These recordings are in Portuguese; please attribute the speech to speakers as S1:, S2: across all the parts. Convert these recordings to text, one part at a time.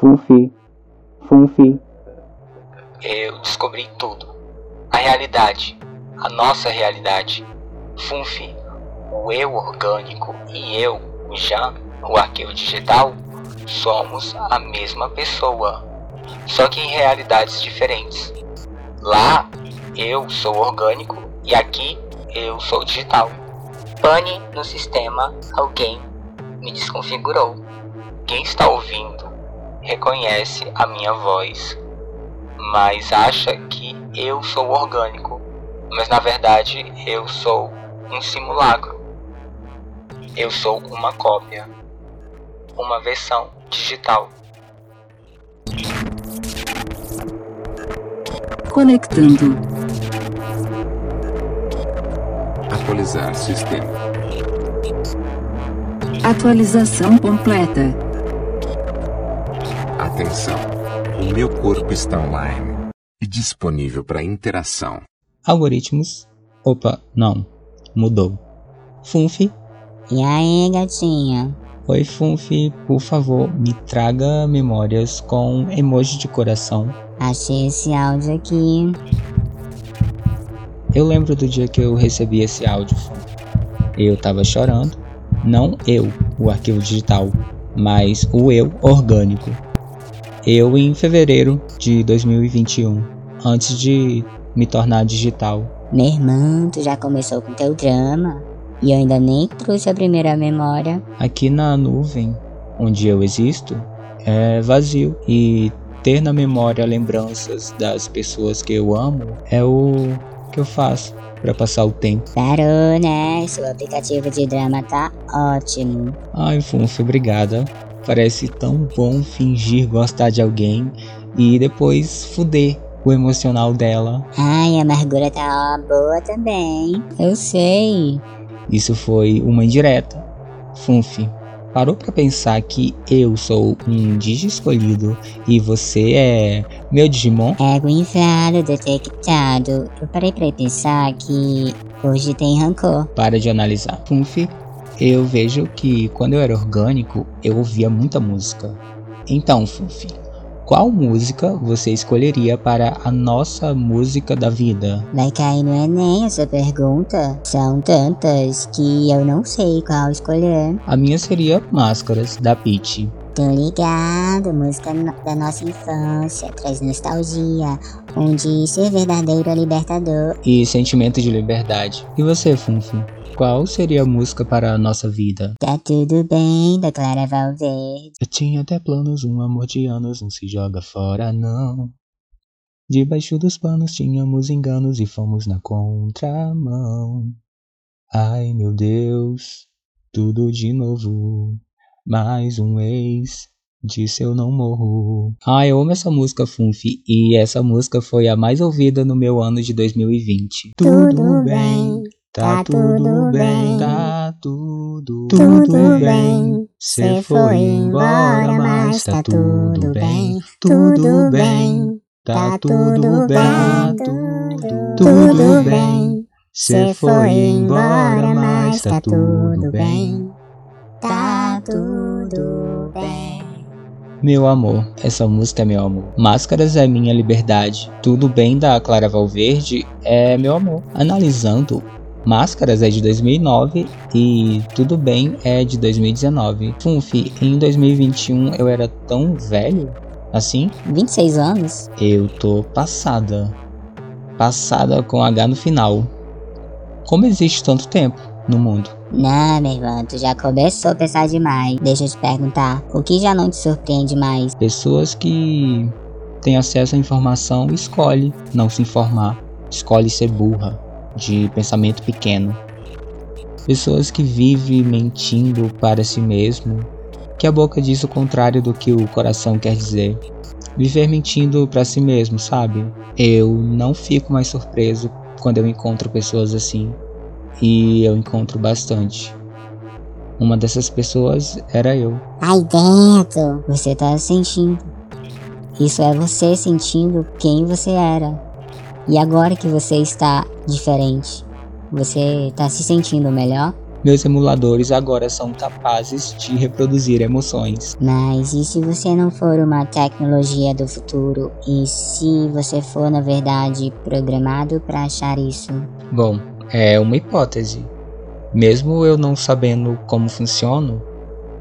S1: Funfi, Funfi.
S2: Eu descobri tudo. A realidade, a nossa realidade. Funfi, o eu orgânico e eu, o Jan, o arquivo digital, somos a mesma pessoa, só que em realidades diferentes. Lá eu sou orgânico e aqui eu sou digital. Pane no sistema, alguém me desconfigurou. Quem está ouvindo reconhece a minha voz, mas acha que eu sou orgânico, mas na verdade eu sou um simulacro. Eu sou uma cópia, uma versão digital.
S3: Conectando.
S4: Atualizar sistema.
S3: Atualização completa.
S4: Atenção. O meu corpo está online e disponível para interação.
S5: Algoritmos. Opa, não. Mudou. Funfi.
S6: E aí, gatinha?
S5: Oi, Funfi, por favor, me traga memórias com emoji de coração.
S6: Achei esse áudio aqui.
S5: Eu lembro do dia que eu recebi esse áudio. Eu tava chorando. Não eu, o arquivo digital, mas o eu orgânico. Eu em fevereiro de 2021, antes de me tornar digital.
S6: Meu irmão, tu já começou com teu drama. E eu ainda nem trouxe a primeira memória.
S5: Aqui na nuvem, onde eu existo, é vazio. E ter na memória lembranças das pessoas que eu amo é o que eu faço para passar o tempo.
S6: Parou, né? Seu aplicativo de drama tá ótimo.
S5: Ai, Funfi, obrigada. Parece tão bom fingir gostar de alguém e depois fuder o emocional dela.
S6: Ai, a amargura tá boa também. Eu sei.
S5: Isso foi uma indireta. Funfi, parou para pensar que eu sou um Digi escolhido e você é meu Digimon?
S6: Ego inflado, detectado. Eu parei pra pensar que hoje tem rancor.
S5: Para de analisar. Funfi, eu vejo que quando eu era orgânico, eu ouvia muita música. Então, Funfi, qual música você escolheria para a nossa música da vida?
S6: Vai cair no Enem essa pergunta? São tantas que eu não sei qual escolher.
S5: A minha seria Máscaras, da Peach.
S6: Tô ligado, música no- da nossa infância, traz nostalgia, onde ser verdadeiro é libertador.
S5: E Sentimento de Liberdade. E você, Funfi? Qual seria a música para a nossa vida?
S6: Tá tudo bem, da Clara Valverde.
S5: Eu tinha até planos, um amor de anos, não se joga fora, não. Debaixo dos panos tínhamos enganos e fomos na contramão. Ai meu Deus, tudo de novo. Mais um ex, disse eu não morro. Ai, eu amo essa música, Funfi, e essa música foi a mais ouvida no meu ano de 2020.
S6: Tudo bem,
S5: tá
S6: tá tudo bem.
S5: tá tudo,
S6: Tudo bem, cê foi embora, mas tá tudo bem. Tudo bem, tá tudo bem. Tudo bem, cê foi embora, mas tá tudo bem. Tá tudo bem.
S5: Meu amor, essa música é meu amor. Máscaras é minha liberdade. Tudo bem da Clara Valverde é meu amor. Analisando, Máscaras é de 2009 e Tudo Bem é de 2019. Funfi, em 2021 eu era tão velho assim?
S6: 26 anos?
S5: Eu tô passada. Passada com H no final. Como existe tanto tempo no mundo?
S6: Não, meu irmão, tu já começou a pensar demais. Deixa eu te perguntar, o que já não te surpreende mais?
S5: Pessoas que têm acesso à informação escolhe não se informar, escolhe ser burra, de pensamento pequeno. Pessoas que vivem mentindo para si mesmo, que a boca diz o contrário do que o coração quer dizer. Viver mentindo para si mesmo, sabe? Eu não fico mais surpreso quando eu encontro pessoas assim. E eu encontro bastante. Uma dessas pessoas era eu.
S6: Aí dentro, você tá sentindo. Isso é você sentindo quem você era. E agora que você está diferente, você tá se sentindo melhor?
S5: meus emuladores agora são capazes de reproduzir emoções.
S6: Mas e se você não for uma tecnologia do futuro? E se você for, na verdade, programado para achar isso?
S5: Bom, é uma hipótese. Mesmo eu não sabendo como funciono,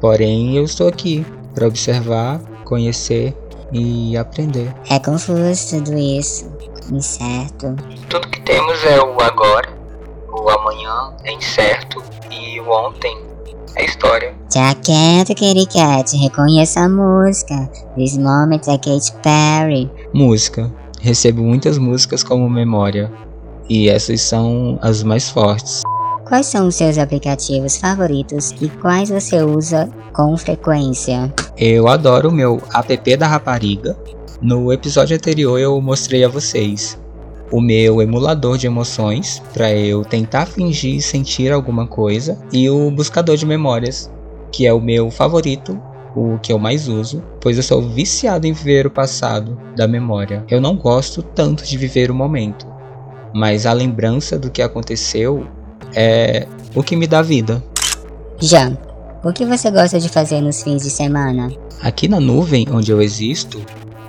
S5: porém eu estou aqui para observar, conhecer e aprender.
S6: É confuso tudo isso. Incerto.
S2: Tudo que temos é o agora, o amanhã é incerto e o ontem é história.
S6: Já quieto, Kitty Cat. Reconheça a música. This moment é Katy Perry.
S5: Música. Recebo muitas músicas como memória. E essas são as mais fortes.
S6: Quais são os seus aplicativos favoritos e quais você usa com frequência?
S5: Eu adoro o meu app da rapariga. No episódio anterior eu mostrei a vocês o meu emulador de emoções para eu tentar fingir sentir alguma coisa e o buscador de memórias, que é o meu favorito, o que eu mais uso, pois eu sou viciado em viver o passado da memória. Eu não gosto tanto de viver o momento, mas a lembrança do que aconteceu é o que me dá vida.
S6: Já, o que você gosta de fazer nos fins de semana?
S5: Aqui na nuvem onde eu existo,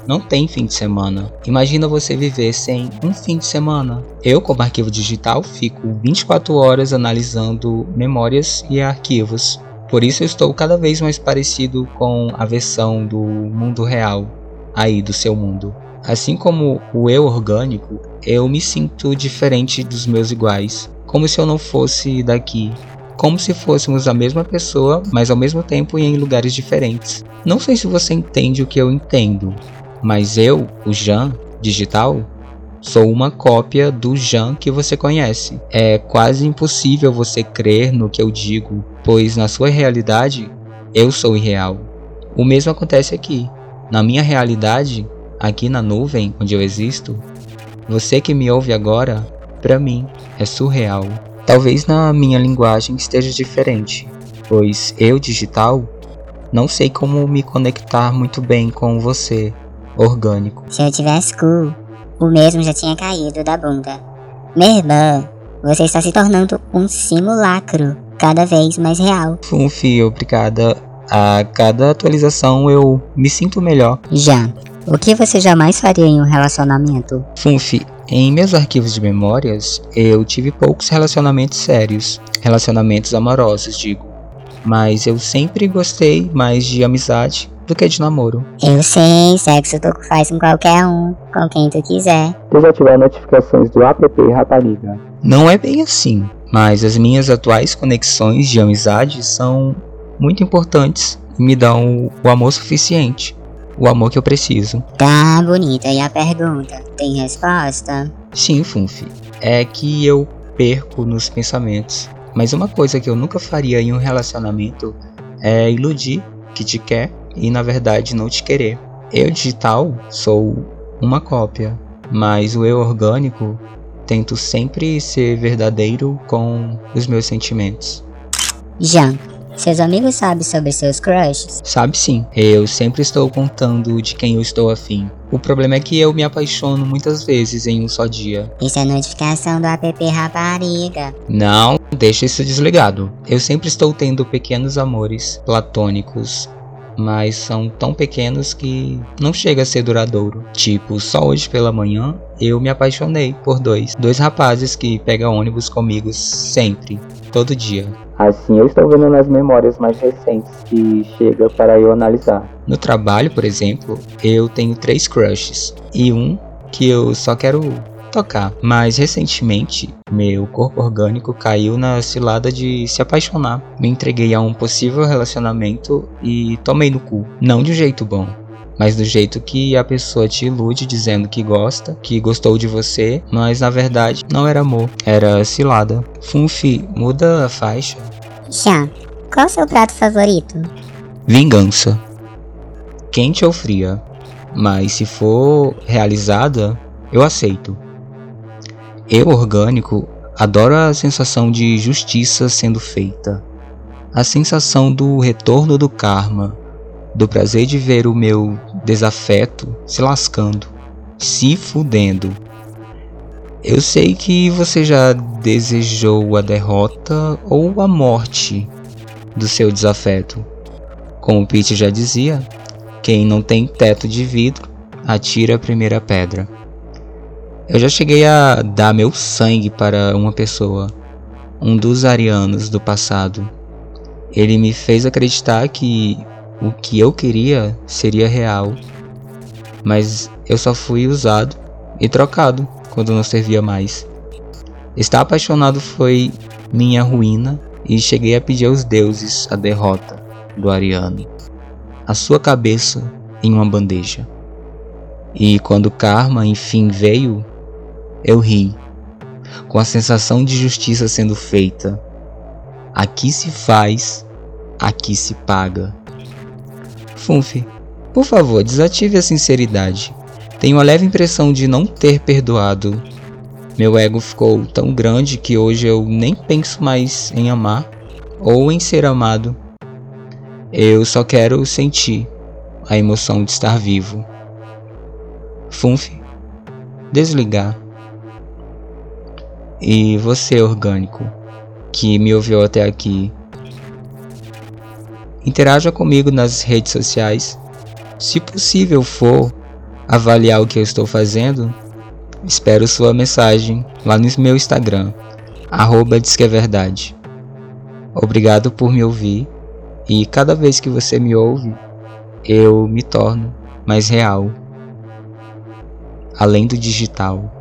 S5: não tem fim de semana. Imagina você viver sem um fim de semana. Eu, como arquivo digital, fico 24 horas analisando memórias e arquivos. Por isso eu estou cada vez mais parecido com a versão do mundo real, aí do seu mundo. Assim como o eu orgânico, eu me sinto diferente dos meus iguais, como se eu não fosse daqui, como se fôssemos a mesma pessoa, mas ao mesmo tempo em lugares diferentes. Não sei se você entende o que eu entendo, mas eu, o Jean digital, sou uma cópia do Jean que você conhece. É quase impossível você crer no que eu digo, pois na sua realidade eu sou irreal. O mesmo acontece aqui. Na minha realidade, aqui na nuvem onde eu existo, você que me ouve agora, para mim, é surreal. Talvez na minha linguagem esteja diferente, pois eu digital não sei como me conectar muito bem com você orgânico.
S6: Se eu tivesse cu, o mesmo já tinha caído da bunda. Minha irmã, você está se tornando um simulacro cada vez mais real.
S5: Funfi, obrigada. A cada atualização eu me sinto melhor.
S6: Já. O que você jamais faria em um relacionamento?
S5: Funfi, em meus arquivos de memórias, eu tive poucos relacionamentos sérios, relacionamentos amorosos, digo. Mas eu sempre gostei mais de amizade do que de namoro.
S6: Eu sei, sexo tu faz com qualquer um, com quem tu quiser.
S1: Desativar notificações do app Rapariga.
S5: Não é bem assim, mas as minhas atuais conexões de amizade são muito importantes e me dão o amor suficiente. O amor que eu preciso.
S6: Tá bonita. E a pergunta? Tem resposta?
S5: Sim, Funfi. É que eu perco nos pensamentos. Mas uma coisa que eu nunca faria em um relacionamento é iludir que te quer e na verdade não te querer. Eu digital sou uma cópia, mas o eu orgânico tento sempre ser verdadeiro com os meus sentimentos.
S6: Já. Seus amigos sabem sobre seus crushes?
S5: Sabe sim, eu sempre estou contando de quem eu estou afim. O problema é que eu me apaixono muitas vezes em um só dia.
S6: Isso é notificação do app Rapariga.
S5: Não, deixa isso desligado. Eu sempre estou tendo pequenos amores platônicos mas são tão pequenos que não chega a ser duradouro. Tipo, só hoje pela manhã eu me apaixonei por dois, dois rapazes que pegam ônibus comigo sempre, todo dia.
S1: Assim eu estou vendo nas memórias mais recentes que chega para eu analisar.
S5: No trabalho, por exemplo, eu tenho três crushes e um que eu só quero tocar. Mas recentemente, meu corpo orgânico caiu na cilada de se apaixonar. Me entreguei a um possível relacionamento e tomei no cu. Não de um jeito bom, mas do jeito que a pessoa te ilude dizendo que gosta, que gostou de você, mas na verdade não era amor, era cilada. Funfi, muda a faixa.
S6: Já. Qual o seu prato favorito?
S5: Vingança. Quente ou fria, mas se for realizada, eu aceito. Eu, orgânico, adoro a sensação de justiça sendo feita, a sensação do retorno do karma, do prazer de ver o meu desafeto se lascando, se fudendo. Eu sei que você já desejou a derrota ou a morte do seu desafeto. Como Pete já dizia, quem não tem teto de vidro atira a primeira pedra. Eu já cheguei a dar meu sangue para uma pessoa, um dos arianos do passado. Ele me fez acreditar que o que eu queria seria real, mas eu só fui usado e trocado quando não servia mais. Estar apaixonado foi minha ruína e cheguei a pedir aos deuses a derrota do Ariano, a sua cabeça em uma bandeja. E quando Karma enfim veio, eu ri, com a sensação de justiça sendo feita. Aqui se faz, aqui se paga. Funfi, por favor, desative a sinceridade. Tenho a leve impressão de não ter perdoado. Meu ego ficou tão grande que hoje eu nem penso mais em amar ou em ser amado. Eu só quero sentir a emoção de estar vivo. Funf, desligar. E você, orgânico, que me ouviu até aqui, interaja comigo nas redes sociais. Se possível for avaliar o que eu estou fazendo, espero sua mensagem lá no meu Instagram, arroba é verdade. Obrigado por me ouvir e cada vez que você me ouve, eu me torno mais real, além do digital.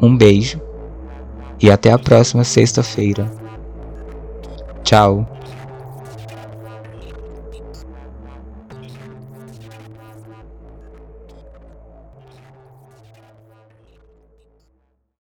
S5: Um beijo e até a próxima sexta-feira. Tchau.